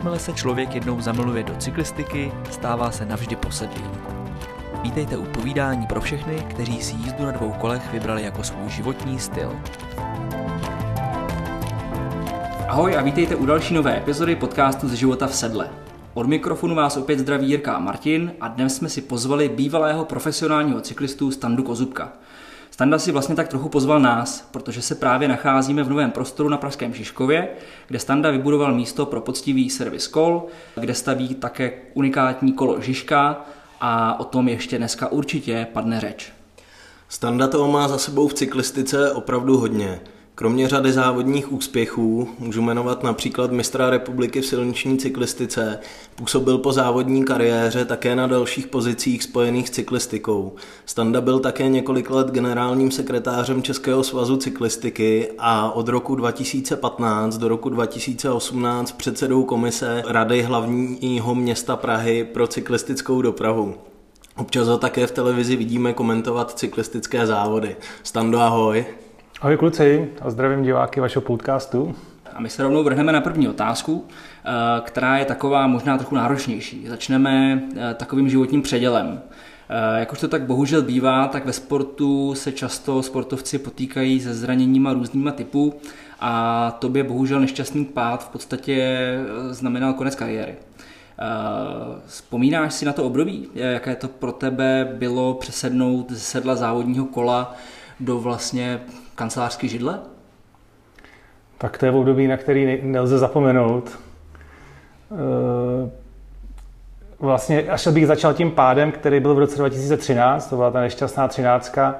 jakmile se člověk jednou zamiluje do cyklistiky, stává se navždy posedlým. Vítejte u povídání pro všechny, kteří si jízdu na dvou kolech vybrali jako svůj životní styl. Ahoj a vítejte u další nové epizody podcastu z života v sedle. Od mikrofonu vás opět zdraví Jirka a Martin a dnes jsme si pozvali bývalého profesionálního cyklistu Standu Kozubka. Standa si vlastně tak trochu pozval nás, protože se právě nacházíme v novém prostoru na Pražském Žižkově, kde Standa vybudoval místo pro poctivý servis kol, kde staví také unikátní kolo Žižka a o tom ještě dneska určitě padne řeč. Standa toho má za sebou v cyklistice opravdu hodně. Kromě řady závodních úspěchů můžu jmenovat například mistra republiky v silniční cyklistice, působil po závodní kariéře také na dalších pozicích spojených s cyklistikou. Standa byl také několik let generálním sekretářem Českého svazu cyklistiky a od roku 2015 do roku 2018 předsedou komise Rady hlavního města Prahy pro cyklistickou dopravu. Občas ho také v televizi vidíme komentovat cyklistické závody. Stando, ahoj. Ahoj kluci a zdravím diváky vašeho podcastu. A my se rovnou vrhneme na první otázku, eh, která je taková možná trochu náročnější. Začneme eh, takovým životním předělem. Eh, jak už to tak bohužel bývá, tak ve sportu se často sportovci potýkají se zraněníma různýma typů a tobě bohužel nešťastný pád v podstatě znamenal konec kariéry. Vzpomínáš si na to období? Jaké to pro tebe bylo přesednout ze sedla závodního kola do vlastně kancelářské židle? Tak to je období, na který nelze zapomenout. Eh, vlastně až bych začal tím pádem, který byl v roce 2013, to byla ta nešťastná třináctka,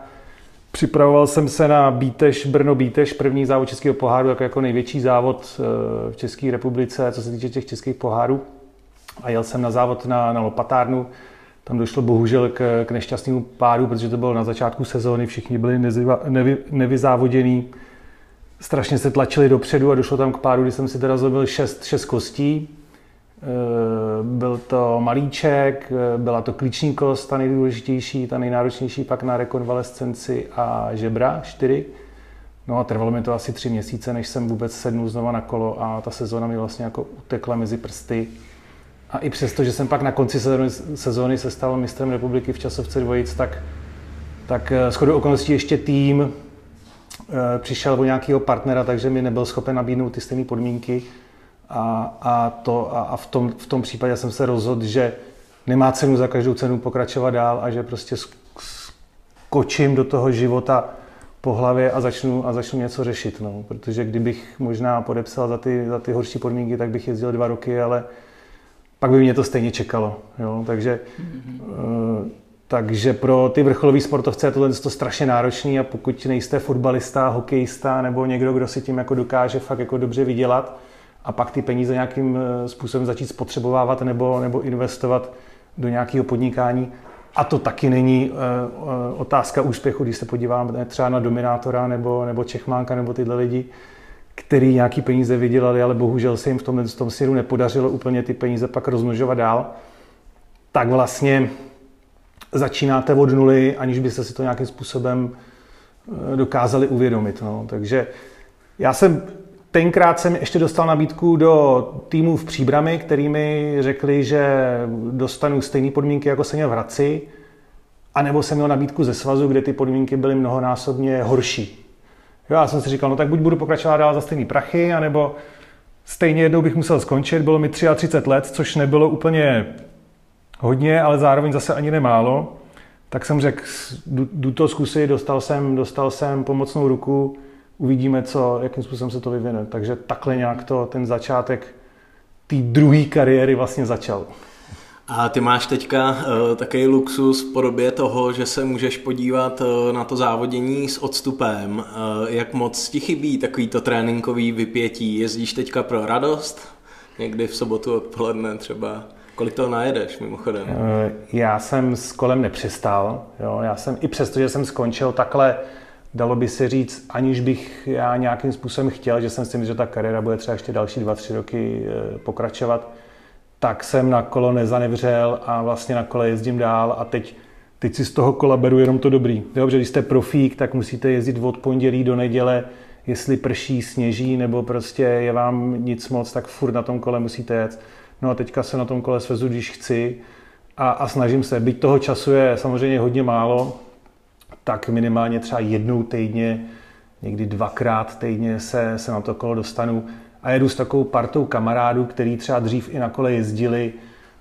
Připravoval jsem se na Bíteš, Brno Bíteš, první závod Českého poháru, jako, jako největší závod eh, v České republice, co se týče těch českých pohárů. A jel jsem na závod na, na Lopatárnu, tam došlo bohužel k, k nešťastnému pádu, protože to bylo na začátku sezóny, všichni byli neziva, nevy, nevyzávodění. Strašně se tlačili dopředu a došlo tam k pádu, kdy jsem si teda zlobil šest, šest kostí. E, byl to malíček, e, byla to klíční kost, ta nejdůležitější, ta nejnáročnější pak na rekonvalescenci a žebra, čtyři. No a trvalo mi to asi tři měsíce, než jsem vůbec sednul znova na kolo a ta sezóna mi vlastně jako utekla mezi prsty. A i přesto, že jsem pak na konci sezóny, se stal mistrem republiky v časovce dvojic, tak, tak eh, shodou okolností ještě tým e, přišel o nějakého partnera, takže mi nebyl schopen nabídnout ty stejné podmínky. A, a, to, a, a v, tom, v tom případě jsem se rozhodl, že nemá cenu za každou cenu pokračovat dál a že prostě skočím do toho života po hlavě a začnu, a začnu něco řešit. No. Protože kdybych možná podepsal za ty, za ty horší podmínky, tak bych jezdil dva roky, ale pak by mě to stejně čekalo. Jo? Takže, mm-hmm. takže pro ty vrcholové sportovce je tohle to strašně náročný a pokud nejste fotbalista, hokejista nebo někdo, kdo si tím jako dokáže fakt jako dobře vydělat a pak ty peníze nějakým eh, způsobem začít spotřebovávat nebo, nebo investovat do nějakého podnikání, a to taky není uh, otázka úspěchu, když se podíváme třeba na Dominátora nebo, nebo Čechmánka nebo tyhle lidi, který nějaký peníze vydělali, ale bohužel se jim v tom, v tom směru nepodařilo úplně ty peníze pak rozmnožovat dál, tak vlastně začínáte od nuly, aniž byste si to nějakým způsobem eh, dokázali uvědomit. No. Takže já jsem tenkrát jsem ještě dostal nabídku do týmu v Příbrami, který mi řekli, že dostanu stejné podmínky, jako jsem měl v Hradci, anebo jsem měl nabídku ze svazu, kde ty podmínky byly mnohonásobně horší. Jo, já jsem si říkal, no tak buď budu pokračovat dál za stejný prachy, anebo stejně jednou bych musel skončit. Bylo mi 33 let, což nebylo úplně hodně, ale zároveň zase ani nemálo. Tak jsem řekl, jdu, to zkusit, dostal jsem, dostal jsem pomocnou ruku, uvidíme, co, jakým způsobem se to vyvine. Takže takhle nějak to, ten začátek té druhé kariéry vlastně začal. A ty máš teďka uh, takový luxus v podobě toho, že se můžeš podívat uh, na to závodění s odstupem. Uh, jak moc ti chybí takovýto tréninkový vypětí? Jezdíš teďka pro radost? Někdy v sobotu odpoledne třeba? Kolik toho najedeš mimochodem? Já jsem s kolem nepřestal. Jo? Já jsem i přesto, že jsem skončil takhle, dalo by se říct, aniž bych já nějakým způsobem chtěl, že jsem si myslel, že ta kariéra bude třeba ještě další dva, tři roky pokračovat, tak jsem na kolo nezanevřel a vlastně na kole jezdím dál a teď, teď si z toho kola beru jenom to dobrý. Jo, když jste profík, tak musíte jezdit od pondělí do neděle, jestli prší, sněží, nebo prostě je vám nic moc, tak furt na tom kole musíte jet. No a teďka se na tom kole svezu, když chci a, a snažím se. Byť toho času je samozřejmě hodně málo, tak minimálně třeba jednou týdně, někdy dvakrát týdně se, se na to kolo dostanu a jedu s takovou partou kamarádů, který třeba dřív i na kole jezdili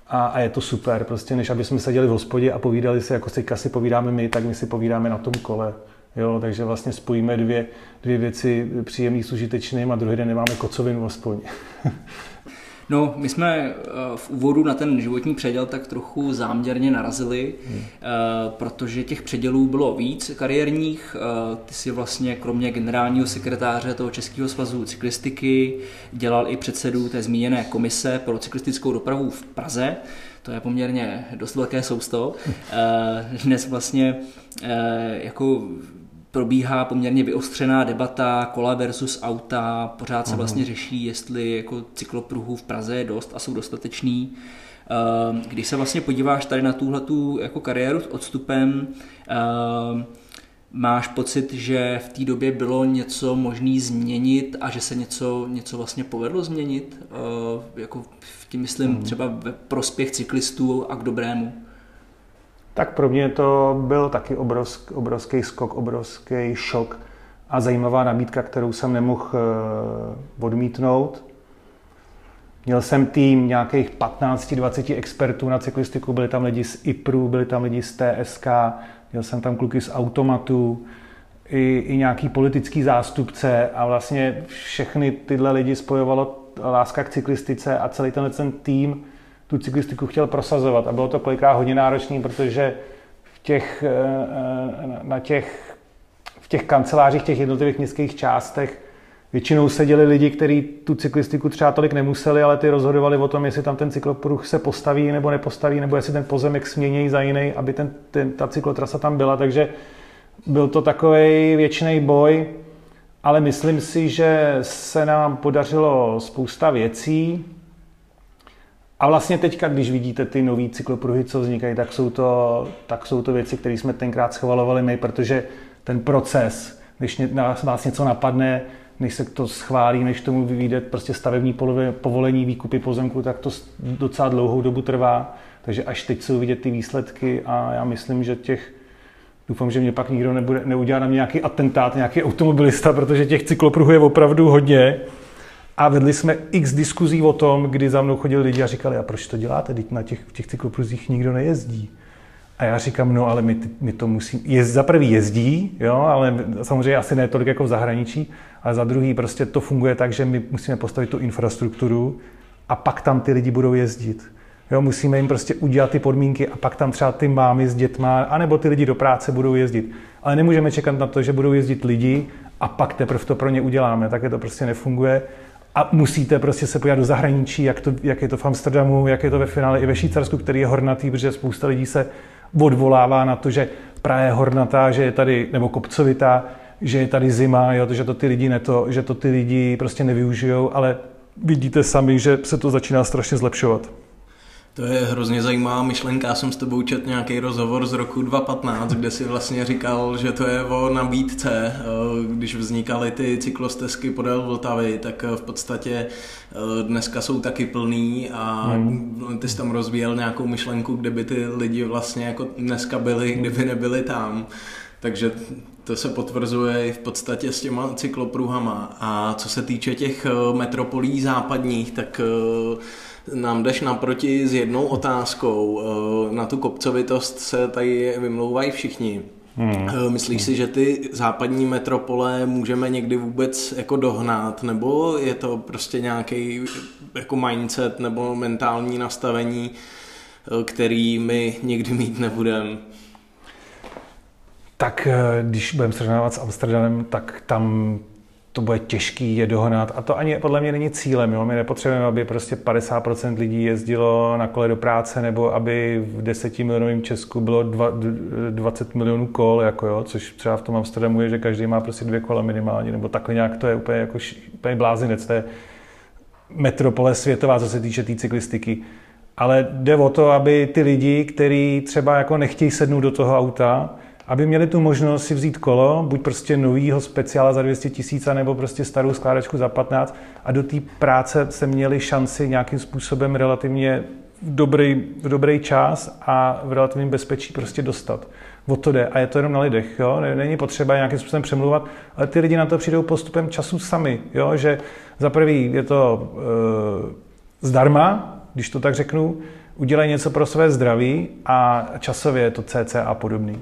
a, a je to super, prostě než aby jsme seděli v hospodě a povídali si, jako si si povídáme my, tak my si povídáme na tom kole. Jo, takže vlastně spojíme dvě, dvě věci příjemný s užitečným a druhý den nemáme kocovinu aspoň. No, my jsme eh, v úvodu na ten životní předěl tak trochu záměrně narazili, hmm. protože těch předělů bylo víc kariérních. Eh, ty si vlastně kromě generálního sekretáře toho Českého svazu cyklistiky dělal i předsedu té zmíněné komise pro cyklistickou dopravu v Praze. To je poměrně dost velké sousto. Dnes vlastně jako probíhá poměrně vyostřená debata kola versus auta, pořád se vlastně řeší, jestli jako cyklopruhů v Praze je dost a jsou dostatečný. Ehm, když se vlastně podíváš tady na tuhle jako kariéru s odstupem, ehm, máš pocit, že v té době bylo něco možné změnit a že se něco, něco vlastně povedlo změnit? Ehm, jako v tím myslím mhm. třeba ve prospěch cyklistů a k dobrému? Tak pro mě to byl taky obrovský, obrovský skok, obrovský šok a zajímavá nabídka, kterou jsem nemohl eh, odmítnout. Měl jsem tým nějakých 15-20 expertů na cyklistiku, byli tam lidi z IPRu, byli tam lidi z TSK, měl jsem tam kluky z Automatu, i, i nějaký politický zástupce a vlastně všechny tyhle lidi spojovalo láska k cyklistice a celý tenhle ten tým tu cyklistiku chtěl prosazovat. A bylo to kolikrát hodně náročné, protože v těch, eh, na těch, v těch kancelářích, těch jednotlivých městských částech většinou seděli lidi, kteří tu cyklistiku třeba tolik nemuseli, ale ty rozhodovali o tom, jestli tam ten cyklopruh se postaví nebo nepostaví, nebo jestli ten pozemek smění za jiný, aby ten, ten, ta cyklotrasa tam byla. Takže byl to takový věčný boj, ale myslím si, že se nám podařilo spousta věcí. A vlastně teďka, když vidíte ty nové cyklopruhy, co vznikají, tak jsou to, tak jsou to věci, které jsme tenkrát schvalovali my, protože ten proces, když vás něco napadne, než se to schválí, než tomu vyvíde prostě stavební povolení, výkupy pozemku, tak to docela dlouhou dobu trvá. Takže až teď jsou vidět ty výsledky a já myslím, že těch Doufám, že mě pak nikdo nebude, neudělá na mě nějaký atentát, nějaký automobilista, protože těch cyklopruhů je opravdu hodně. A vedli jsme x diskuzí o tom, kdy za mnou chodili lidi a říkali, a proč to děláte, teď na těch, těch cyklopruzích nikdo nejezdí. A já říkám, no ale my, my to musíme, je, za prvý jezdí, jo, ale samozřejmě asi ne tolik jako v zahraničí, ale za druhý prostě to funguje tak, že my musíme postavit tu infrastrukturu a pak tam ty lidi budou jezdit. Jo, musíme jim prostě udělat ty podmínky a pak tam třeba ty mámy s dětma, anebo ty lidi do práce budou jezdit. Ale nemůžeme čekat na to, že budou jezdit lidi a pak teprve to pro ně uděláme. Také to prostě nefunguje a musíte prostě se podívat do zahraničí, jak, to, jak je to v Amsterdamu, jak je to ve finále i ve Švýcarsku, který je hornatý, protože spousta lidí se odvolává na to, že Praha je hornatá, že je tady, nebo kopcovitá, že je tady zima, jo, že to ty lidi neto, že to ty lidi prostě nevyužijou, ale vidíte sami, že se to začíná strašně zlepšovat. To je hrozně zajímavá myšlenka. Já jsem s tebou čet nějaký rozhovor z roku 2015, kde si vlastně říkal, že to je o nabídce. Eh, když vznikaly ty cyklostezky podél Vltavy, tak eh, v podstatě eh, dneska jsou taky plný a hmm. ty jsi tam rozvíjel nějakou myšlenku, kde by ty lidi vlastně jako dneska byli, kdyby nebyli tam. Takže to se potvrzuje i v podstatě s těma cyklopruhama. A co se týče těch metropolí západních, tak nám jdeš naproti s jednou otázkou. Eh, na tu kopcovitost se tady vymlouvají všichni. Hmm. Eh, myslíš si, že ty západní metropole můžeme někdy vůbec jako dohnat, nebo je to prostě nějaký jako mindset nebo mentální nastavení, eh, který my nikdy mít nebudeme? Tak když budeme srovnávat s Amsterdamem, tak tam to bude těžký je dohnat a to ani podle mě není cílem. Jo? My nepotřebujeme, aby prostě 50% lidí jezdilo na kole do práce nebo aby v 10 milionovém Česku bylo dva, 20 milionů kol, jako jo? což třeba v tom Amsterdamu je, že každý má prostě dvě kola minimálně, nebo takhle nějak to je úplně, jako, úplně blázinec. To je metropole světová, co se týče té tý cyklistiky. Ale jde o to, aby ty lidi, kteří třeba jako nechtějí sednout do toho auta, aby měli tu možnost si vzít kolo, buď prostě novýho speciála za 200 tisíc, nebo prostě starou skládačku za 15 a do té práce se měli šanci nějakým způsobem relativně v dobrý, v dobrý čas a v relativním bezpečí prostě dostat. O to jde a je to jenom na lidech. Jo? Není potřeba nějakým způsobem přemluvat, ale ty lidi na to přijdou postupem času sami. Jo? Že za prvý je to e, zdarma, když to tak řeknu, udělají něco pro své zdraví a časově je to CCA podobný.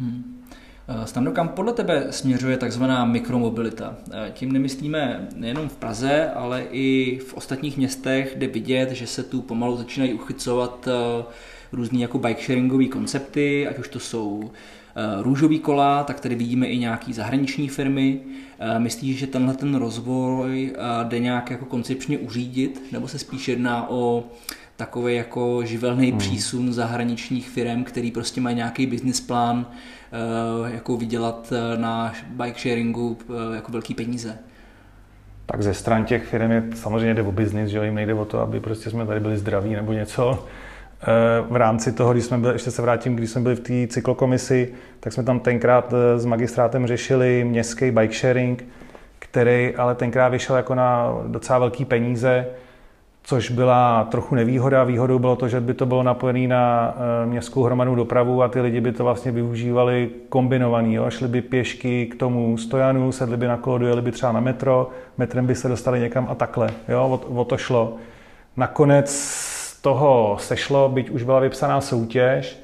Hmm. Eh, Stando, kam podle tebe směřuje takzvaná mikromobilita? Eh, tím nemyslíme nejenom v Praze, ale i v ostatních městech, kde vidět, že se tu pomalu začínají uchycovat eh, různý jako bike sharingové koncepty, ať už to jsou růžový kola, tak tady vidíme i nějaký zahraniční firmy. Myslíš, že tenhle ten rozvoj jde nějak jako koncepčně uřídit, nebo se spíš jedná o takový jako živelný hmm. přísun zahraničních firm, který prostě mají nějaký business plán, eh, jako vydělat eh, na bike sharingu eh, jako velký peníze. Tak ze stran těch firm je samozřejmě jde o biznis, že jim nejde o to, aby prostě jsme tady byli zdraví nebo něco. V rámci toho, když jsme byli, ještě se vrátím, když jsme byli v té cyklokomisi, tak jsme tam tenkrát s magistrátem řešili městský bike sharing, který ale tenkrát vyšel jako na docela velký peníze, což byla trochu nevýhoda. Výhodou bylo to, že by to bylo napojené na eh, městskou hromadnou dopravu a ty lidi by to vlastně využívali kombinovaný. Jo? Šli by pěšky k tomu stojanu, sedli by na kolo, dojeli by třeba na metro, metrem by se dostali někam a takhle. Jo? O, o to šlo. Nakonec toho sešlo, byť už byla vypsaná soutěž,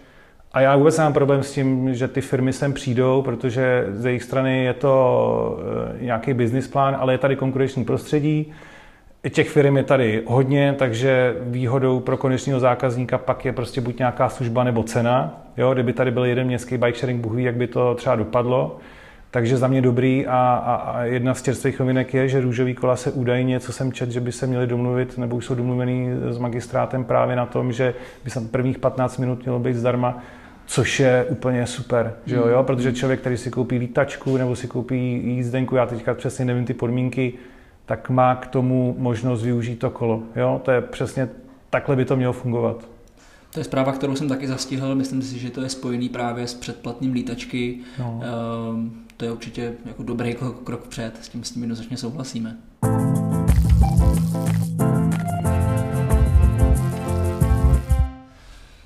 a já vůbec nemám problém s tím, že ty firmy sem přijdou, protože ze jejich strany je to eh, nějaký business plán, ale je tady konkurenční prostředí Těch firm je tady hodně, takže výhodou pro konečného zákazníka pak je prostě buď nějaká služba nebo cena. Jo, kdyby tady byl jeden městský bike sharing, Bůh ví, jak by to třeba dopadlo. Takže za mě dobrý a, a, a jedna z čerstvých novinek je, že růžový kola se údajně, co jsem čet, že by se měli domluvit, nebo už jsou domluvený s magistrátem právě na tom, že by se prvních 15 minut mělo být zdarma, což je úplně super, že jo, jo? protože člověk, který si koupí lítačku nebo si koupí jízdenku, já teďka přesně nevím ty podmínky, tak má k tomu možnost využít to kolo. Jo? To je přesně takhle by to mělo fungovat. To je zpráva, kterou jsem taky zastihl. Myslím si, že to je spojený právě s předplatným lítačky. No. Ehm, to je určitě jako dobrý krok před. S tím s tím jednoznačně souhlasíme.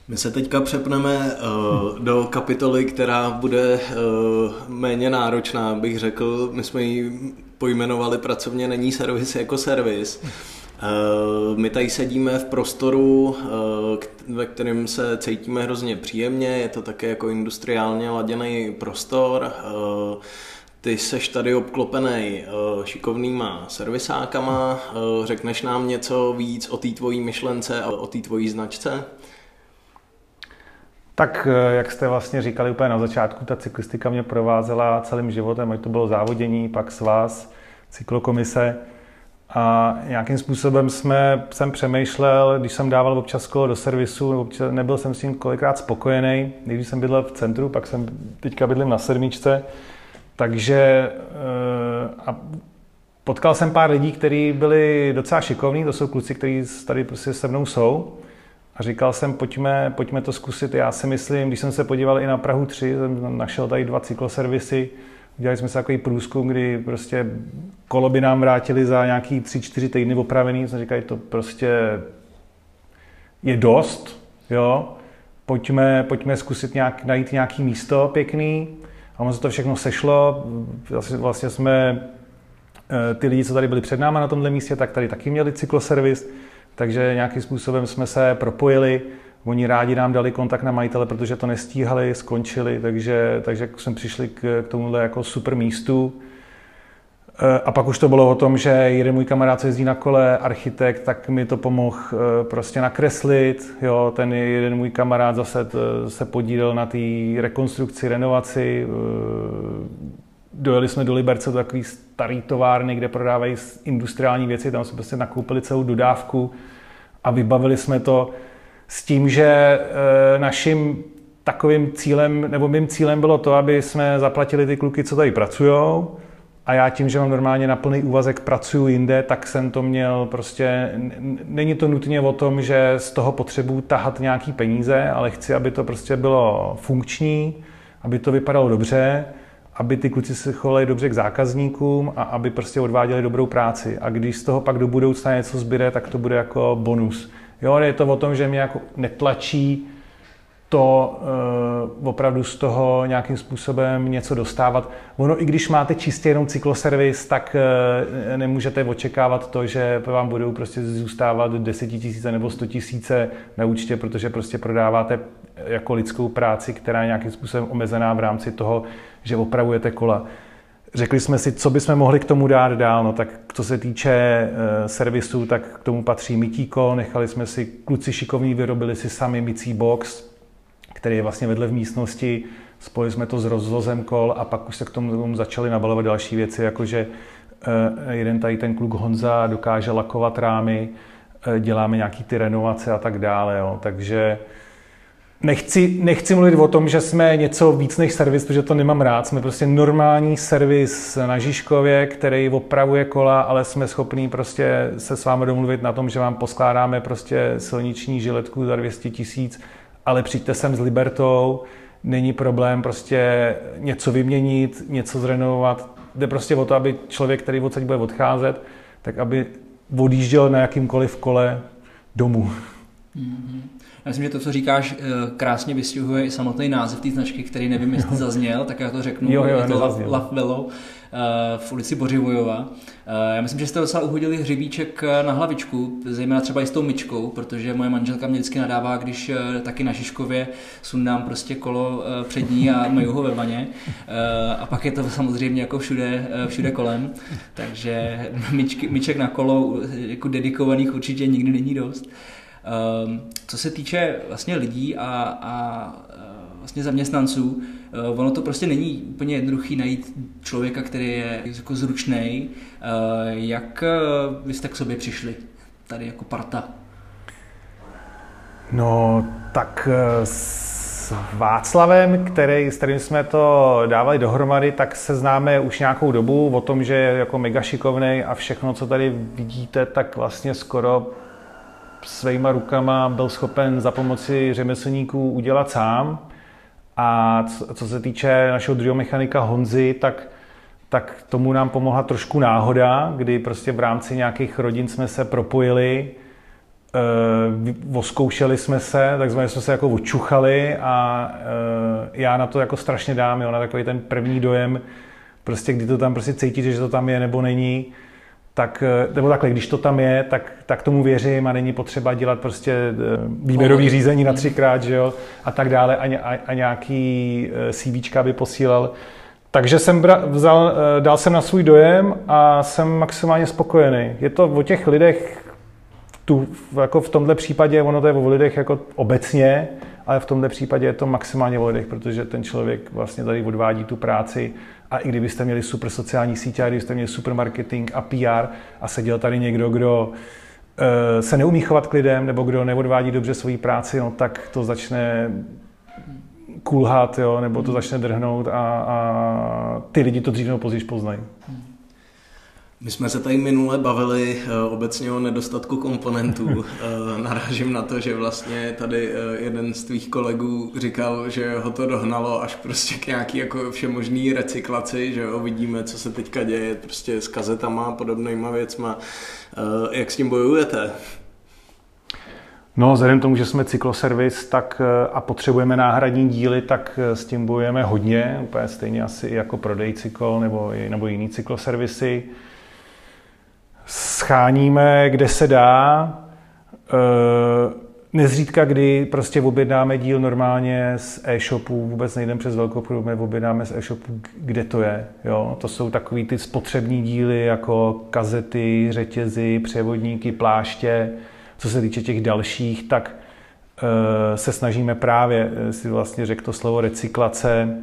My se teďka přepneme uh, do kapitoly, která bude uh, méně náročná, bych řekl. My jsme ji pojmenovali pracovně Není servis jako servis. Uh, my tady sedíme v prostoru, uh, ve kterém se cítíme hrozně příjemně, je to také jako industriálně laděný prostor. Uh, ty seš tady obklopený šikovnýma servisákama, řekneš nám něco víc o té tvojí myšlence a o té tvojí značce? Tak eh, jak jste vlastně říkali úplně na začátku, ta cyklistika mě provázela celým životem, ať to bylo závodění, pak svaz, cyklokomise. A nějakým způsobem jsme, jsem přemýšlel, když jsem dával občas kolo do servisu, občas, nebyl jsem s tím kolikrát spokojený, když jsem bydlel v centru, pak jsem teďka bydlím na sedmičce, takže eh, a potkal jsem pár lidí, kteří byli docela šikovní, to jsou kluci, kteří tady prostě se mnou jsou. A říkal jsem, pojďme, pojďme to zkusit. Já si myslím, když jsem se podíval i na Prahu 3, jsem našel tady dva cykloservisy, udělali jsme se takový průzkum, kdy prostě kolo by nám vrátili za nějaký 3-4 týdny opravený. Jsme říkali, to prostě je dost, jo. Pojďme, pojďme zkusit nějak, najít nějaký místo pěkný. A ono se to všechno sešlo. Vlastně, vlastně jsme eh, ty lidi, co tady byli před náma na tomhle místě, tak tady taky měli cykloservis takže nějakým způsobem jsme se propojili. Oni rádi nám dali kontakt na majitele, protože to nestíhali, skončili, takže, takže jsme přišli k, k tomuhle jako super místu. E, a pak už to bylo o tom, že jeden můj kamarád, co jezdí na kole, architekt, tak mi to pomohl e, prostě nakreslit. Jo, ten jeden můj kamarád zase se podílel na té rekonstrukci, renovaci. Dojeli jsme do Liberce, do takový starý továrny, kde prodávají industriální věci, tam jsme prostě nakoupili celou dodávku a vybavili jsme to s tím, že e, naším takovým cílem, nebo mým cílem bylo to, aby jsme zaplatili ty kluky, co tady pracují, a já tím, že mám normálně na plný úvazek pracuju jinde, tak jsem to měl prostě, není to nutně o tom, že z toho potřebuji tahat nějaký peníze, ale chci, aby to prostě bylo funkční, aby to vypadalo dobře, aby ty kluci se chovali dobře k zákazníkům a aby prostě odváděli dobrou práci. A když z toho pak do budoucna něco zbyde, tak to bude jako bonus. Jo, je to o tom, že mě jako netlačí to uh, opravdu z toho nějakým způsobem něco dostávat. Ono, i když máte čistě jenom cykloservis, tak uh, nemůžete očekávat to, že vám budou prostě zůstávat 10 tisíce nebo 100 tisíce na účtě, protože prostě prodáváte jako lidskou práci, která je nějakým způsobem omezená v rámci toho, že opravujete kola. Řekli jsme si, co bychom mohli k tomu dát dál. No, tak co se týče uh, servisu, tak k tomu patří mytí kol. Nechali jsme si, kluci šikovní vyrobili si sami mycí box, který je vlastně vedle v místnosti. Spojili jsme to s rozvozem kol a pak už se k tomu začali nabalovat další věci, jakože uh, jeden tady ten kluk Honza dokáže lakovat rámy, uh, děláme nějaký ty renovace a tak dále. Jo. Takže Nechci, nechci mluvit o tom, že jsme něco víc než servis, protože to nemám rád. Jsme prostě normální servis na Žižkově, který opravuje kola, ale jsme schopní prostě se s vámi domluvit na tom, že vám poskládáme prostě silniční žiletku za 200 tisíc, ale přijďte sem s Libertou, není problém prostě něco vyměnit, něco zrenovovat. Jde prostě o to, aby člověk, který odsaď bude odcházet, tak aby odjížděl na jakýmkoliv kole domů. Mm-hmm. Já myslím, že to, co říkáš, eh, krásně vystihuje i samotný název té značky, který nevím, jestli zazněl, tak já to řeknu. Jo, jo, je to Love Willow eh, v ulici Bořivojova. Eh, já myslím, že jste docela uhodili hřebíček na hlavičku, zejména třeba i s tou myčkou, protože moje manželka mě vždycky nadává, když taky na Žižkově sundám prostě kolo před ní a mají ho ve vaně. A pak je to samozřejmě jako všude, všude kolem. Takže myčky, myček na kolo jako dedikovaných určitě nikdy není dost. Co se týče vlastně lidí a, a vlastně zaměstnanců, eh, ono to prostě není úplně jednoduchý najít člověka, který je jako zručný. Eh, jak eh, vy jste k sobě přišli tady jako parta? No, tak s Václavem, který, s kterým jsme to dávali dohromady, tak se známe už nějakou dobu o tom, že je jako mega šikovný a všechno, co tady vidíte, tak vlastně skoro svýma rukama byl schopen za pomoci řemeslníků udělat sám. A co se týče našeho druhého mechanika Honzy, tak, tak tomu nám pomohla trošku náhoda, kdy prostě v rámci nějakých rodin jsme se propojili, e, voskoušeli jsme se, takzvaně jsme se jako očuchali a e, já na to jako strašně dám, jo, na takový ten první dojem, prostě kdy to tam prostě cítíte, že to tam je nebo není, tak, eh, nebo takhle, když to tam je, tak, tak tomu věřím a není potřeba dělat prostě eh, výběrový řízení na třikrát, že jo, a tak dále a, a, a nějaký eh, CVčka by posílal. Takže jsem bra, vzal, dal jsem na svůj dojem a jsem maximálně spokojený. Je to o těch lidech, tu, jako v tomhle případě, ono to je o lidech jako obecně, ale v tomhle případě je to maximálně o lidech, protože ten člověk vlastně tady odvádí tu práci a i kdybyste měli super sociální sítě, a kdybyste měli super marketing a PR a seděl tady někdo, kdo uh, se neumí chovat k lidem nebo kdo neodvádí dobře svoji práci, no, tak to začne kulhat, jo, nebo to začne drhnout a, a ty lidi to dřív nebo později poznají. My jsme se tady minule bavili uh, obecně o nedostatku komponentů. Uh, narážím na to, že vlastně tady uh, jeden z tvých kolegů říkal, že ho to dohnalo až prostě k nějaký jako všemožný recyklaci, že jo, vidíme, co se teďka děje prostě s kazetama a podobnýma věcma. Jak s tím bojujete? No, vzhledem tomu, že jsme cykloservis tak, a potřebujeme náhradní díly, tak s tím bojujeme hodně, úplně stejně asi jako prodej cykl nebo, nebo jiný cykloservisy scháníme, kde se dá. Eh, nezřídka, kdy prostě objednáme díl normálně z e-shopu, vůbec nejdem přes velkou my objednáme z e-shopu, kde to je. Jo? To jsou takový ty spotřební díly jako kazety, řetězy, převodníky, pláště. Co se týče těch dalších, tak eh, se snažíme právě, eh, si vlastně řekl to slovo recyklace,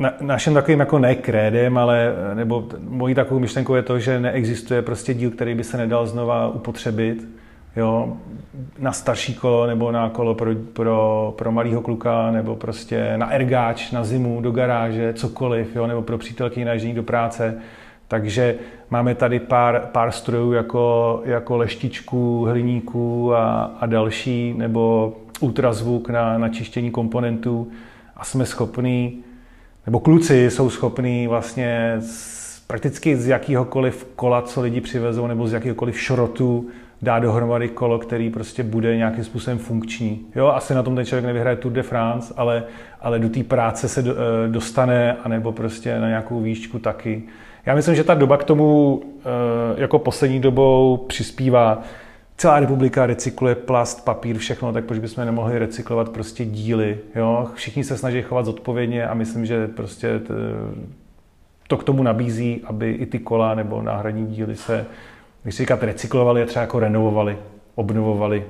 na, naším takovým jako ne krédem, ale nebo mojí takovou myšlenkou je to, že neexistuje prostě díl, který by se nedal znova upotřebit. Jo, na starší kolo nebo na kolo pro, pro, pro malého kluka nebo prostě na ergáč, na zimu, do garáže, cokoliv, jo, nebo pro přítelky na do práce. Takže máme tady pár, pár strojů jako, jako leštičku, hliníků a, a další, nebo ultrazvuk na, na čištění komponentů a jsme schopní, nebo kluci jsou schopní vlastně z, prakticky z jakýhokoliv kola, co lidi přivezou, nebo z jakýhokoliv šrotu dá dohromady kolo, který prostě bude nějakým způsobem funkční. Jo, asi na tom ten člověk nevyhraje Tour de France, ale, ale do té práce se do, eh, dostane, anebo prostě na nějakou výšku taky. Já myslím, že ta doba k tomu eh, jako poslední dobou přispívá. Celá republika recykluje plast, papír, všechno, tak proč bychom nemohli recyklovat prostě díly. Jo? Všichni se snaží chovat zodpovědně a myslím, že prostě to k tomu nabízí, aby i ty kola nebo náhradní díly se když si říkat recyklovali a třeba jako renovovali, obnovovali.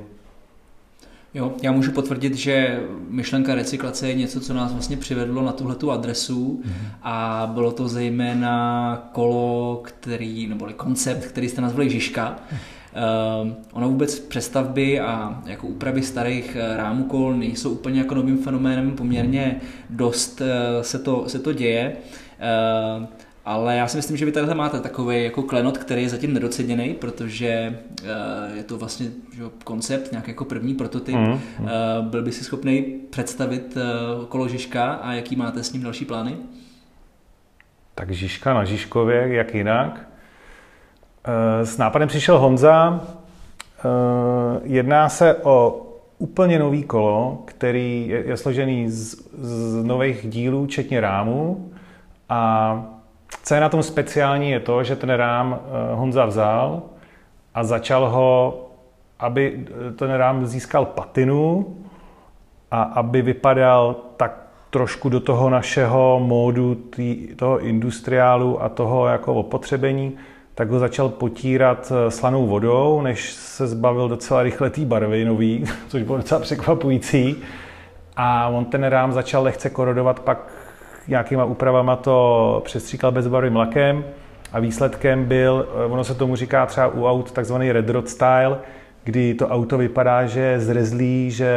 Jo, já můžu potvrdit, že myšlenka recyklace je něco, co nás vlastně přivedlo na tuhletu adresu mm-hmm. a bylo to zejména kolo, který, nebo koncept, který jste nazvali Žižka. Uh, ono vůbec přestavby a jako úpravy starých eh, rámů kol nejsou úplně jako novým fenoménem, poměrně dost uh, se, to, se to děje. Uh, ale já si myslím, že vy tady máte takový jako klenot, který je zatím nedoceněný, protože uh, je to vlastně že, koncept, nějaký jako první prototyp. Mm, byl by si schopný představit uh, kolo Žižka a jaký máte s ním další plány? Tak Žižka na Žižkově, jak jinak. Uh, s nápadem přišel Honza. Uh, jedná se o úplně nový kolo, který je, je složený z, z nových dílů, včetně rámu a co je na tom speciální, je to, že ten rám eh, Honza vzal a začal ho, aby ten rám získal patinu a aby vypadal tak trošku do toho našeho módu tý, toho industriálu a toho jako opotřebení, tak ho začal potírat eh, slanou vodou, než se zbavil docela rychle té barvy nový, což bylo docela překvapující. A on ten rám začal lehce korodovat pak nějakýma úpravama to přestříkal bezbarvým lakem a výsledkem byl, eh, ono se tomu říká třeba u aut takzvaný red rod style, kdy to auto vypadá, že je zrezlý, že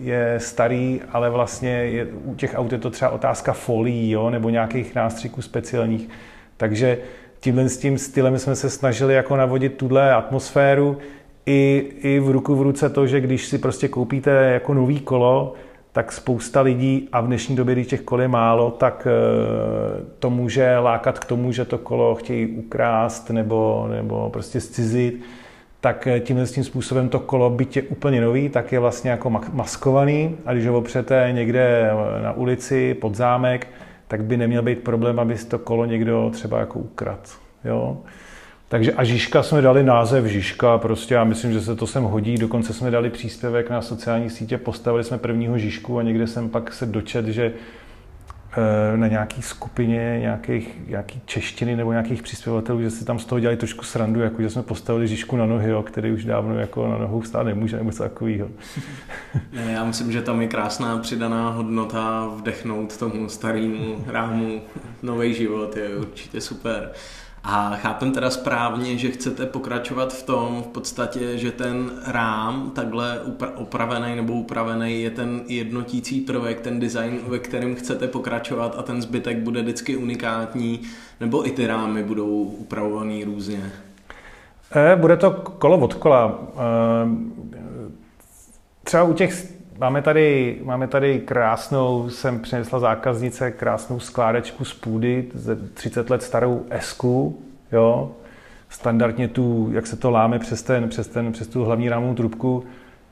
je starý, ale vlastně je, u těch aut je to třeba otázka folí, jo, nebo nějakých nástřiků speciálních. Takže tímhle s tím stylem jsme se snažili jako navodit tuhle atmosféru i, i v ruku v ruce to, že když si prostě koupíte jako nový kolo, tak spousta lidí, a v dnešní době, když těch kol je málo, tak eh, to může lákat k tomu, že to kolo chtějí ukrást nebo, nebo prostě zcizit, tak eh, tímhle tím způsobem to kolo, byť je úplně nový, tak je vlastně jako maskovaný. A když ho opřete někde na ulici pod zámek, tak by neměl být problém, aby to kolo někdo třeba jako ukrad. Jo? Takže a Žižka jsme dali název Žižka, prostě já myslím, že se to sem hodí, dokonce jsme dali příspěvek na sociální sítě, postavili jsme prvního Žižku a někde jsem pak se dočet, že na nějaký skupině nějakých, nějaký češtiny nebo nějakých přispěvatelů, že si tam z toho dělali trošku srandu, jako že jsme postavili Žižku na nohy, jo, který už dávno jako na nohou stát nemůže, nebo něco takového. Já myslím, že tam je krásná přidaná hodnota vdechnout tomu starému rámu nový život, je určitě super. A chápem teda správně, že chcete pokračovat v tom v podstatě, že ten rám takhle opravený nebo upravený je ten jednotící prvek, ten design, ve kterém chcete pokračovat a ten zbytek bude vždycky unikátní, nebo i ty rámy budou upravovaný různě? E, bude to kolo od kola. E, třeba u těch Máme tady, máme tady krásnou, jsem přinesla zákaznice, krásnou skládečku z půdy, 30 let starou esku, jo, standardně tu, jak se to láme přes, ten, přes, ten, přes tu hlavní rámovou trubku.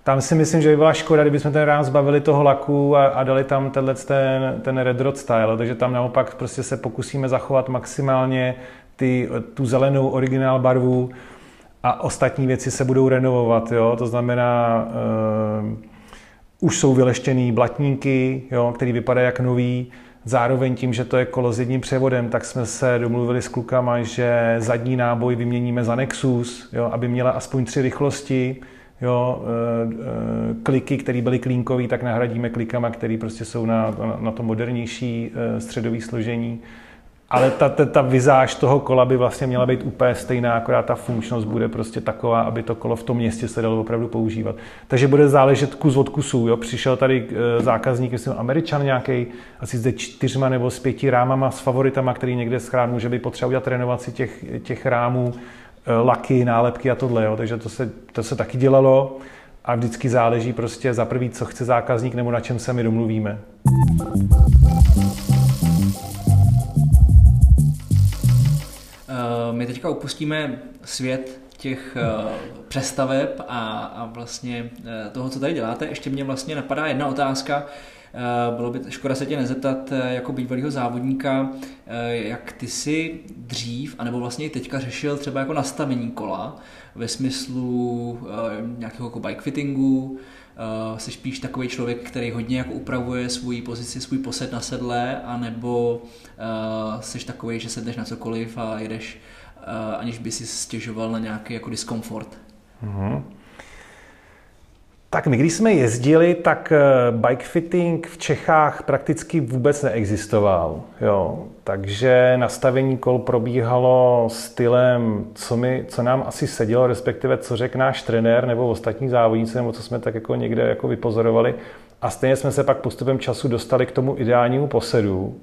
Tam si myslím, že by byla škoda, kdybychom ten rám zbavili toho laku a, a dali tam tenhle ten, ten red rod style, takže tam naopak prostě se pokusíme zachovat maximálně ty, tu zelenou originál barvu a ostatní věci se budou renovovat, jo? to znamená, uh, už jsou vyleštěný blatníky, jo, který vypadají jak nový, Zároveň tím, že to je kolo s jedním převodem, tak jsme se domluvili s klukama, že zadní náboj vyměníme za Nexus, jo, aby měla aspoň tři rychlosti. Jo, e, e, kliky, které byly klínkové, tak nahradíme klikama, které prostě jsou na, na, to modernější e, středové složení. Ale ta, ta, ta vizáž toho kola by vlastně měla být úplně stejná, akorát ta funkčnost bude prostě taková, aby to kolo v tom městě se dalo opravdu používat. Takže bude záležet kus od kusu. Jo? Přišel tady e, zákazník, myslím, američan nějaký, asi se čtyřma nebo s pěti rámama, s favoritama, který někde schrán může být potřeba udělat renovaci těch, těch rámů, e, laky, nálepky a tohle. Jo? Takže to se, to se taky dělalo a vždycky záleží prostě za prvý, co chce zákazník nebo na čem se my domluvíme. My teďka opustíme svět těch uh, přestaveb a, a vlastně uh, toho, co tady děláte. Ještě mě vlastně napadá jedna otázka. Uh, bylo by škoda se tě nezeptat jako bývalého závodníka, jak ty si dřív, anebo vlastně teďka řešil třeba jako nastavení kola ve smyslu nějakého jako bike fittingu, jsi spíš takový člověk, který hodně jako upravuje svůj pozici, svůj posed na sedle, anebo jsi takový, že sedneš na cokoliv a jedeš Eh, aniž by si stěžoval na nějaký jako diskomfort. Mm-hmm. Tak my, když jsme jezdili, tak eh, bike fitting v Čechách prakticky vůbec neexistoval. Jo. Takže nastavení kol probíhalo stylem, co, mi, co nám asi sedělo, respektive co řekl náš trenér nebo ostatní závodníci, nebo co jsme tak jako někde jako vypozorovali. A stejně jsme se pak postupem času dostali k tomu ideálnímu posedu.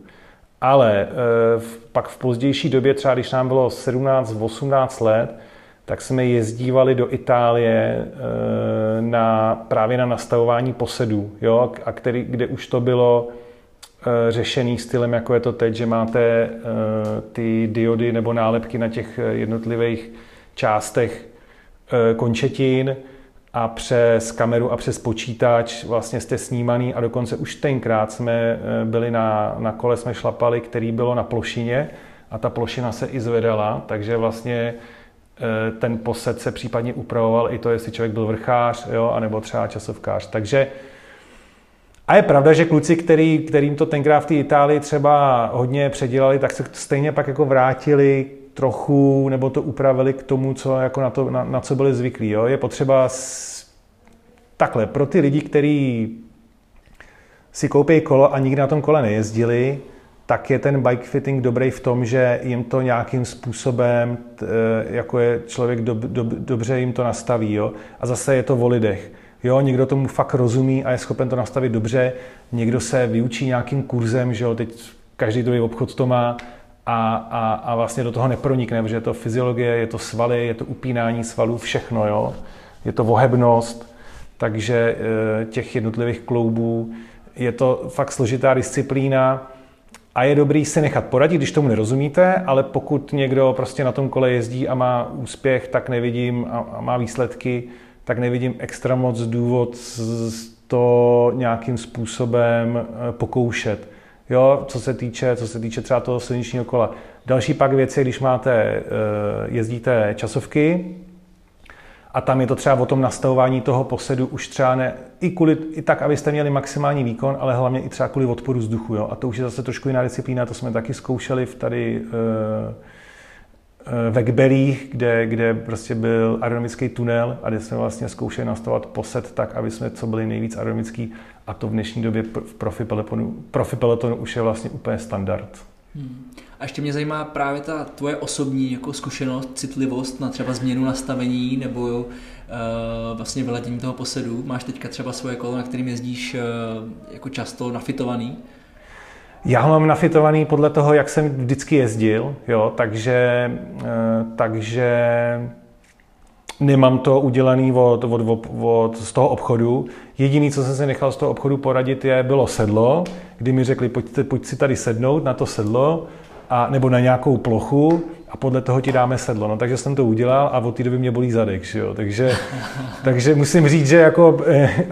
Ale eh, pak v pozdější době, třeba když nám bylo 17-18 let, tak jsme jezdívali do Itálie eh, na, právě na nastavování posedů, jo, a který, kde už to bylo eh, řešený stylem, jako je to teď, že máte ty diody nebo nálepky na těch jednotlivých částech končetin, a přes kameru a přes počítač vlastně jste snímaný a dokonce už tenkrát jsme eh, byli na, na kole, jsme šlapali, který bylo na plošině a ta plošina se i zvedala, takže vlastně eh, ten posed se případně upravoval i to, jestli člověk byl vrchář, jo, anebo třeba časovkář. Takže a je pravda, že kluci, který, kterým to tenkrát v té Itálii třeba hodně předělali, tak se stejně pak jako vrátili trochu, nebo to upravili k tomu, co, jako na, to, na, na co byli zvyklí. Jo? Je potřeba s... takhle, pro ty lidi, kteří si koupí kolo a nikdy na tom kole nejezdili, tak je ten bike fitting dobrý v tom, že jim to nějakým způsobem, jako je člověk do, do, dobře jim to nastaví. Jo? A zase je to o lidech. Jo, někdo tomu fakt rozumí a je schopen to nastavit dobře, někdo se vyučí nějakým kurzem, že jo, teď každý druhý obchod to má, a, a, a vlastně do toho nepronikne, protože je to fyziologie, je to svaly, je to upínání svalů, všechno, jo. Je to vohebnost, takže e, těch jednotlivých kloubů je to fakt složitá disciplína a je dobrý si nechat poradit, když tomu nerozumíte, ale pokud někdo prostě na tom kole jezdí a má úspěch, tak nevidím a, a má výsledky, tak nevidím extra moc důvod to nějakým způsobem e, pokoušet jo, co se týče, co se týče třeba toho silničního kola. Další pak věc je, když máte, eh, jezdíte časovky, a tam je to třeba o tom nastavování toho posedu už třeba ne, i, kvůli, i tak, abyste měli maximální výkon, ale hlavně i třeba kvůli odporu vzduchu. Jo? A to už je zase trošku jiná disciplína, to jsme taky zkoušeli v tady uh, ve Kbelích, kde, kde prostě byl aerodynamický tunel a kde jsme vlastně zkoušeli nastavovat posed tak, aby jsme co byli nejvíc aerodynamický a to v dnešní době v profi pelotonu, profi pelotonu už je vlastně úplně standard. Hmm. A ještě mě zajímá právě ta tvoje osobní jako zkušenost, citlivost na třeba změnu nastavení nebo uh, vlastně vyladění toho posedu. Máš teďka třeba svoje kolo, na kterým jezdíš uh, jako často nafitovaný? Já ho mám nafitovaný podle toho, jak jsem vždycky jezdil, jo, takže, uh, takže nemám to udělaný od, od, od, od, z toho obchodu. Jediný, co jsem si nechal z toho obchodu poradit, je, bylo sedlo, kdy mi řekli, pojď, pojď si tady sednout na to sedlo, a, nebo na nějakou plochu a podle toho ti dáme sedlo. No, takže jsem to udělal a od té doby mě bolí zadek. Že jo? Takže, takže musím říct, že jako, eh,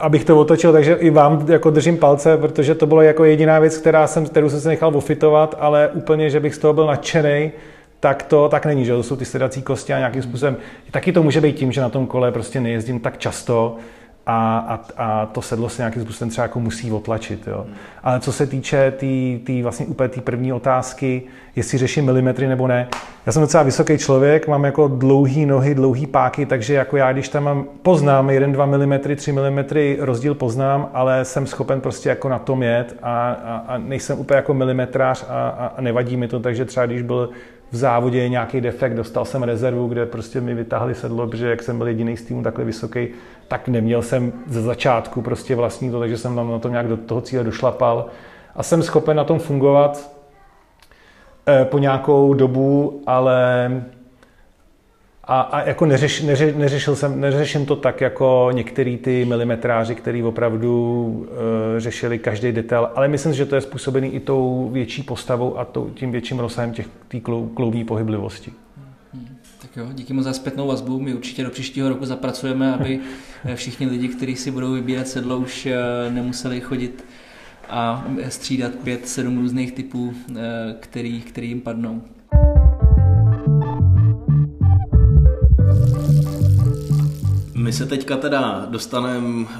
abych to otočil, takže i vám jako držím palce, protože to bylo jako jediná věc, která jsem, kterou jsem se nechal ofitovat, ale úplně, že bych z toho byl nadšený, tak to tak není, že to jsou ty sedací kosti a nějakým způsobem, taky to může být tím, že na tom kole prostě nejezdím tak často, a, a, a to sedlo se nějakým způsobem třeba jako musí otlačit. Jo. Ale co se týče té tý, tý vlastně úplně té první otázky, jestli řeším milimetry nebo ne, já jsem docela vysoký člověk, mám jako dlouhý nohy, dlouhý páky, takže jako já, když tam mám, poznám 1-2 mm, 3 mm rozdíl poznám, ale jsem schopen prostě jako na tom jet a, a, a nejsem úplně jako milimetrář a, a, a nevadí mi to, takže třeba když byl v závodě nějaký defekt, dostal jsem rezervu, kde prostě mi vytáhli sedlo, protože jak jsem byl jediný z týmu takhle vysoký, tak neměl jsem ze začátku prostě vlastní to, takže jsem tam na to nějak do toho cíle došlapal. A jsem schopen na tom fungovat eh, po nějakou dobu, ale A, a jako neřeš, neře, neřešil jsem, neřeším to tak jako některý ty milimetráři, který opravdu uh, řešili každý detail, ale myslím, že to je způsobený i tou větší postavou a tou, tím větším rozsahem těch té kloubní pohyblivosti. Tak jo, díky moc za zpětnou vazbu. My určitě do příštího roku zapracujeme, aby všichni lidi, kteří si budou vybírat sedlo, už eh, nemuseli chodit a střídat pět, sedm různých typů, eh, který, který jim padnou. My se teďka teda dostaneme eh,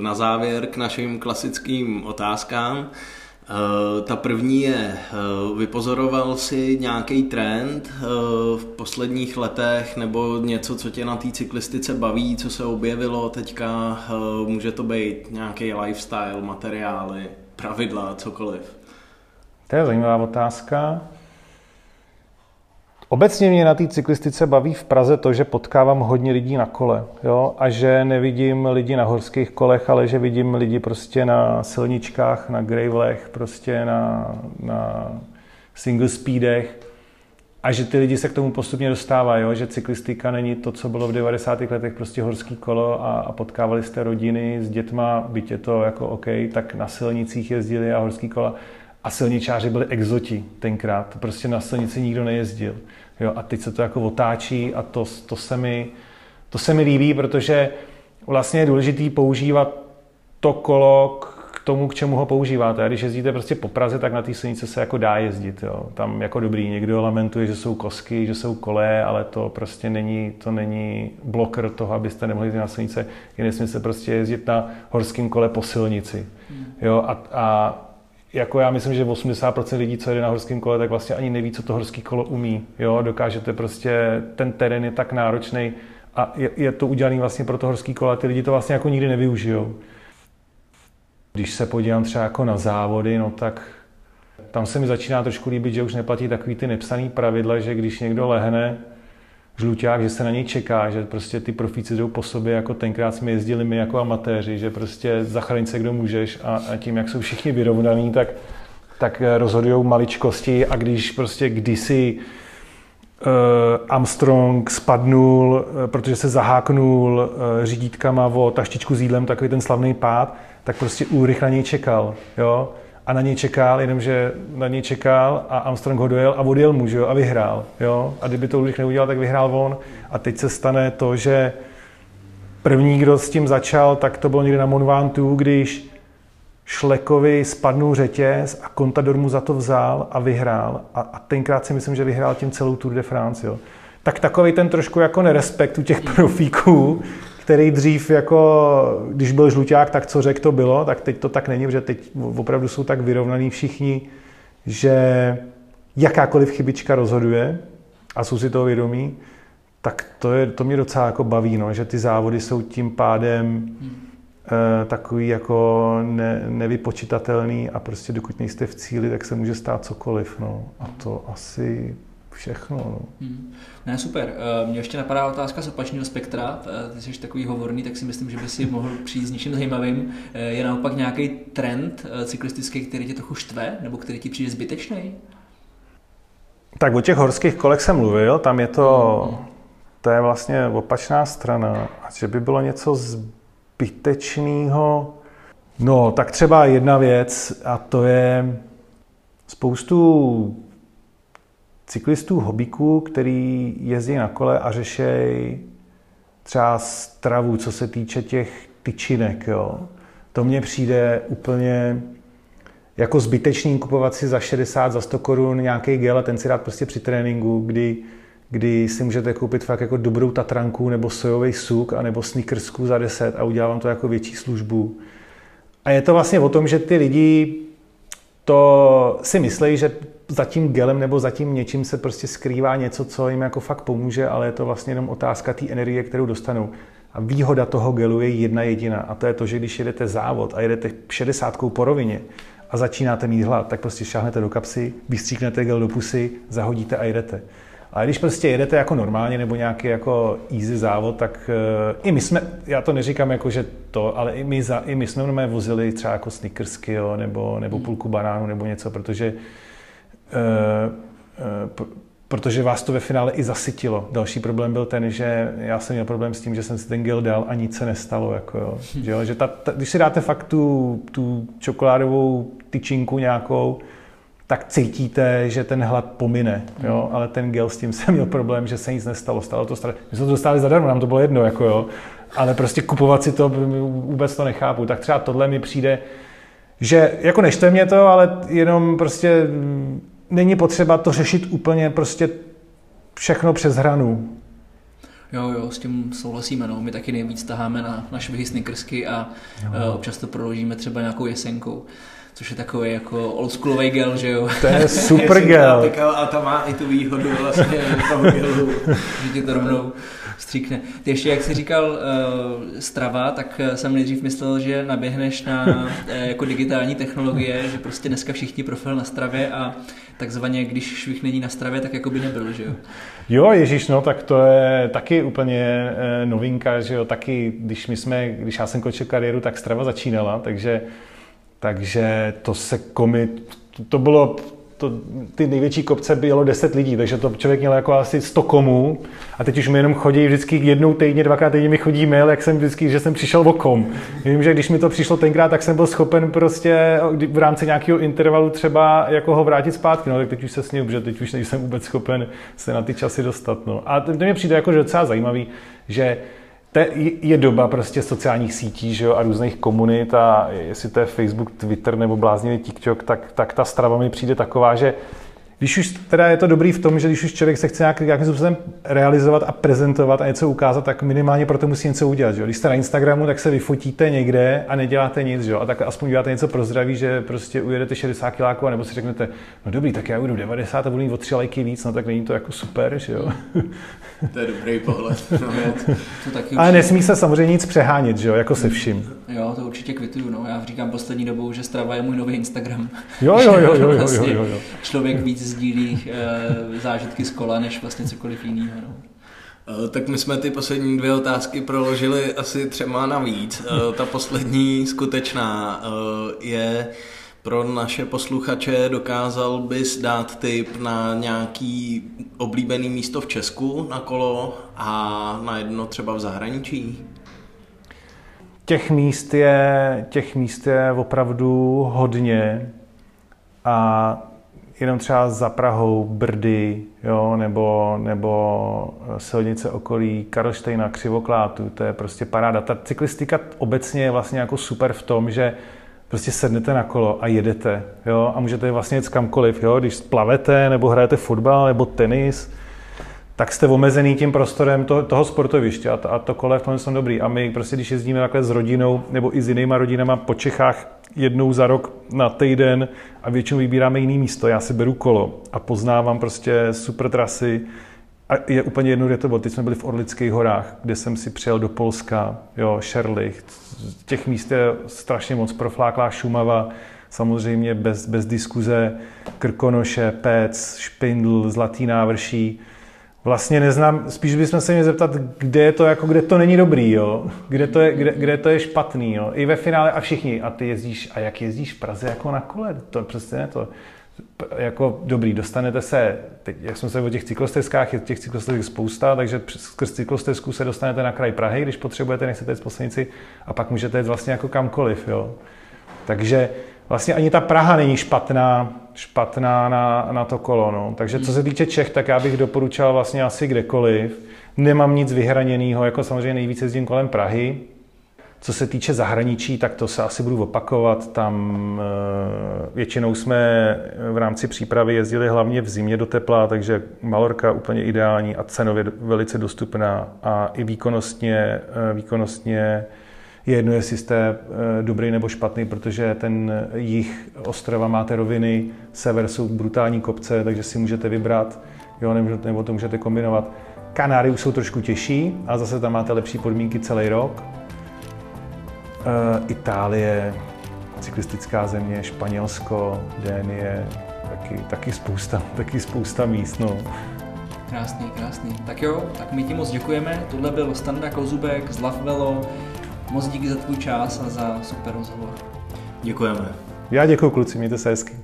na závěr k našim klasickým otázkám. Eh, ta první je, eh, vypozoroval si nějaký trend v posledních letech nebo něco, co tě na té cyklistice baví, co se objevilo teďka, může to být nějaký lifestyle, materiály, pravidla, cokoliv. To je zajímavá otázka. Obecně mě na té cyklistice baví v Praze to, že potkávám hodně lidí na kole jo? a že nevidím lidi na horských kolech, ale že vidím lidi prostě na silničkách, na gravelech, prostě na, na single speedech a že ty lidi se k tomu postupně dostávají, jo? že cyklistika není to, co bylo v 90. letech, prostě horský kolo a, a potkávali jste rodiny s dětma, byť je to jako OK, tak na silnicích jezdili a horský kola a silničáři byli exoti tenkrát. Prostě na silnici nikdo nejezdil. Jo, a teď se to jako otáčí a to, to, se mi, to se mi líbí, protože vlastně je důležité používat to kolo k tomu, k čemu ho používáte. A když jezdíte prostě po Praze, tak na té silnici se jako dá jezdit. Jo. Tam jako dobrý, někdo lamentuje, že jsou kosky, že jsou kole, ale to prostě není, to není bloker toho, abyste nemohli jezdit na silnice. Je nesmysl prostě jezdit na horském kole po silnici. Hmm. Jo, a, a jako já myslím, že 80% lidí, co jede na horském kole, tak vlastně ani neví, co to horský kolo umí. Jo? Dokážete prostě, ten terén je tak náročný a je, je to udělané vlastně pro to horský kolo a ty lidi to vlastně jako nikdy nevyužijou. Když se podívám třeba jako na závody, no tak tam se mi začíná trošku líbit, že už neplatí takový ty nepsaný pravidla, že když někdo lehne, žluťák, že se na něj čeká, že prostě ty profíci jdou po sobě, jako tenkrát jsme jezdili my jako amatéři, že prostě zachraň se, kdo můžeš a, a tím, jak jsou všichni vyrovnaní, tak, tak rozhodují maličkosti a když prostě kdysi uh, Armstrong spadnul, uh, protože se zaháknul uh, řídítkama o taštičku s jídlem, takový ten slavný pád, tak prostě Ulrich na něj čekal, jo a na něj čekal, jenomže na něj čekal a Armstrong ho dojel a odjel mu, že jo, a vyhrál, jo. A kdyby to Ulrich neudělal, tak vyhrál on. A teď se stane to, že první, kdo s tím začal, tak to bylo někde na Monvantu, když Šlekovi spadnul řetěz a Contador mu za to vzal a vyhrál. A, a tenkrát si myslím, že vyhrál tím celou Tour de France, jo. Tak takový ten trošku jako nerespekt u těch profíků, který dřív jako, když byl žluťák, tak co řekl, to bylo, tak teď to tak není, protože teď opravdu jsou tak vyrovnaní všichni, že jakákoliv chybička rozhoduje a jsou si toho vědomí, tak to, je, to mě docela jako baví, no, že ty závody jsou tím pádem hmm. e, takový jako ne, nevypočitatelný a prostě dokud nejste v cíli, tak se může stát cokoliv. No. A to asi všechno. No. Hmm. Ne, super. Eh, mě ještě napadá otázka z opačného spektra. Eh, ty jsi takový hovorný, tak si myslím, že by si mohl přijít s něčím zajímavým. Eh, je naopak nějaký trend cyklistický, který tě trochu štve, nebo který ti přijde zbytečný? Tak o těch horských kolech jsem mluvil, tam je to, hmm. to je vlastně opačná strana. A že by bylo něco zbytečného, no tak třeba jedna věc a to je spoustu cyklistů, hobíků, který jezdí na kole a řešejí třeba stravu, co se týče těch tyčinek. Jo. To mně přijde úplně jako zbytečný kupovat si za 60, za 100 korun nějaký gel a ten si dát prostě při tréninku, kdy, kdy si můžete koupit fakt jako dobrou tatranku nebo sojový suk a nebo sneakersku za 10 a udělám to jako větší službu. A je to vlastně o tom, že ty lidi to si myslí, že za tím gelem nebo za tím něčím se prostě skrývá něco, co jim jako fakt pomůže, ale je to vlastně jenom otázka té energie, kterou dostanou. A výhoda toho gelu je jedna jediná a to je to, že když jedete závod a jedete 60 po rovině a začínáte mít hlad, tak prostě šáhnete do kapsy, vystříknete gel do pusy, zahodíte a jedete. Ale když prostě jedete jako normálně nebo nějaký jako easy závod, tak uh, i my jsme, já to neříkám jako, že to, ale i my, za, i my jsme vozili třeba jako snickersky, jo, nebo, nebo půlku banánu nebo něco, protože uh, protože vás to ve finále i zasytilo. Další problém byl ten, že já jsem měl problém s tím, že jsem si ten gel dal a nic se nestalo. Jako jo. Že, jo? že ta, ta, když si dáte fakt tu, tu čokoládovou tyčinku nějakou, tak cítíte, že ten hlad pomine, jo? ale ten gel s tím jsem měl problém, že se nic nestalo, stalo to strašně. My jsme to dostali zadarmo, nám to bylo jedno, jako jo? ale prostě kupovat si to vůbec to nechápu. Tak třeba tohle mi přijde, že jako nešte mě to, ale jenom prostě není potřeba to řešit úplně prostě všechno přes hranu. Jo, jo, s tím souhlasíme. No. My taky nejvíc taháme na, na švihy snickersky a uh, občas to proložíme třeba nějakou jesenkou což je takový jako oldschoolový gel, že jo. To je super gel. A to má i tu výhodu vlastně toho gelu. že ti to rovnou stříkne. Ty ještě, jak jsi říkal uh, strava, tak eh, jsem nejdřív myslel, že naběhneš na uh, jako digitální technologie, že prostě dneska všichni profil na stravě a takzvaně, když švih není na stravě, tak jako by nebyl, že jo? Jo, Ježíš, no, tak to je taky úplně novinka, že jo, taky, když my jsme, když já jsem končil kariéru, tak strava začínala, takže takže to se komi, to bylo, to, ty největší kopce bylo 10 lidí, takže to člověk měl jako asi 100 komů a teď už mi jenom chodí vždycky jednou týdně, dvakrát týdně mi chodí mail, jak jsem vždycky, že jsem přišel o kom. Vím, že když mi to přišlo tenkrát, tak jsem byl schopen prostě v rámci nějakého intervalu třeba jako ho vrátit zpátky, no tak teď už se sním, že teď už nejsem vůbec schopen se na ty časy dostat. No. A to mě přijde jako že docela zajímavý, že to je doba prostě sociálních sítí že jo, a různých komunit a jestli to je Facebook, Twitter nebo bláznivý TikTok, tak, tak ta strava mi přijde taková, že když už teda je to dobrý v tom, že když už člověk se chce nějak, nějakým způsobem realizovat a prezentovat a něco ukázat, tak minimálně pro to musí něco udělat. Že? Když jste na Instagramu, tak se vyfotíte někde a neděláte nic, že? a tak aspoň děláte něco pro zdraví, že prostě ujedete 60 kiláků, nebo si řeknete, no dobrý, tak já ujedu 90 a budu mít o 3 lajky víc, no tak není to jako super, že jo. To je dobrý pohled. No, to taky Ale nesmí se samozřejmě nic přehánět, že jo, jako se vším. Jo, to určitě kvituju, no. Já říkám poslední dobou, že Strava je můj nový Instagram. Jo, jo, jo, jo, jo, jo, jo, jo. Člověk víc sdílí e, zážitky z kola, než vlastně cokoliv jiného. No. Eh, tak my jsme ty poslední dvě otázky proložili asi třema navíc. Eh, ta poslední skutečná je pro naše posluchače. Dokázal bys dát tip na nějaký oblíbený místo v Česku na kolo a na jedno třeba v zahraničí? Těch míst je, těch míst je opravdu hodně a jenom třeba za Prahou, Brdy, jo, nebo, nebo silnice okolí Karlštejna, Křivoklátu, to je prostě paráda. Ta cyklistika obecně je vlastně jako super v tom, že prostě sednete na kolo a jedete, jo, a můžete vlastně jet kamkoliv, jo, když plavete, nebo hrajete fotbal, nebo tenis, tak jste omezený tím prostorem to, toho sportoviště a to, a to kole v tom jsou dobrý. A my prostě, když jezdíme takhle s rodinou nebo i s jinýma rodinama po Čechách jednou za rok na týden a většinou vybíráme jiný místo, já si beru kolo a poznávám prostě super trasy, a je úplně jedno, kde to bylo. Teď jsme byli v Orlických horách, kde jsem si přijel do Polska, jo, Šerlich. Těch míst je strašně moc. Profláklá Šumava, samozřejmě bez, bez diskuze, Krkonoše, Pec, Špindl, Zlatý návrší vlastně neznám, spíš bychom se měli zeptat, kde je to, jako kde to není dobrý, jo? Kde, to je, kde, kde to je špatný, jo? I ve finále a všichni. A ty jezdíš, a jak jezdíš v Praze jako na kole? To přesně to. Jako dobrý, dostanete se, teď, jak jsme se o těch cyklostezkách, je těch cyklostezek spousta, takže skrz cyklostezku se dostanete na kraj Prahy, když potřebujete, nechcete jít z poslednici, a pak můžete jít vlastně jako kamkoliv, jo? Takže vlastně ani ta Praha není špatná, špatná na, na to kolo. No. Takže co se týče Čech, tak já bych doporučoval vlastně asi kdekoliv. Nemám nic vyhraněného, jako samozřejmě nejvíce jezdím kolem Prahy. Co se týče zahraničí, tak to se asi budu opakovat. Tam e, většinou jsme v rámci přípravy jezdili hlavně v zimě do tepla, takže Malorka úplně ideální a cenově velice dostupná a i výkonnostně, e, výkonnostně je jedno, jestli jste eh, dobrý nebo špatný, protože ten jich ostrova máte roviny, sever jsou brutální kopce, takže si můžete vybrat, jo, nebo to můžete kombinovat. Kanáry už jsou trošku těžší, a zase tam máte lepší podmínky celý rok. E, Itálie, cyklistická země, Španělsko, Dénie, taky, taky, spousta, taky spousta míst. No. Krásný, krásný. Tak jo, tak my ti moc děkujeme. Tohle byl Standa Kozubek z Lavvelo. Moc díky za tvůj čas a za super rozhovor. Děkujeme. Já děkuji kluci, mějte se hezky.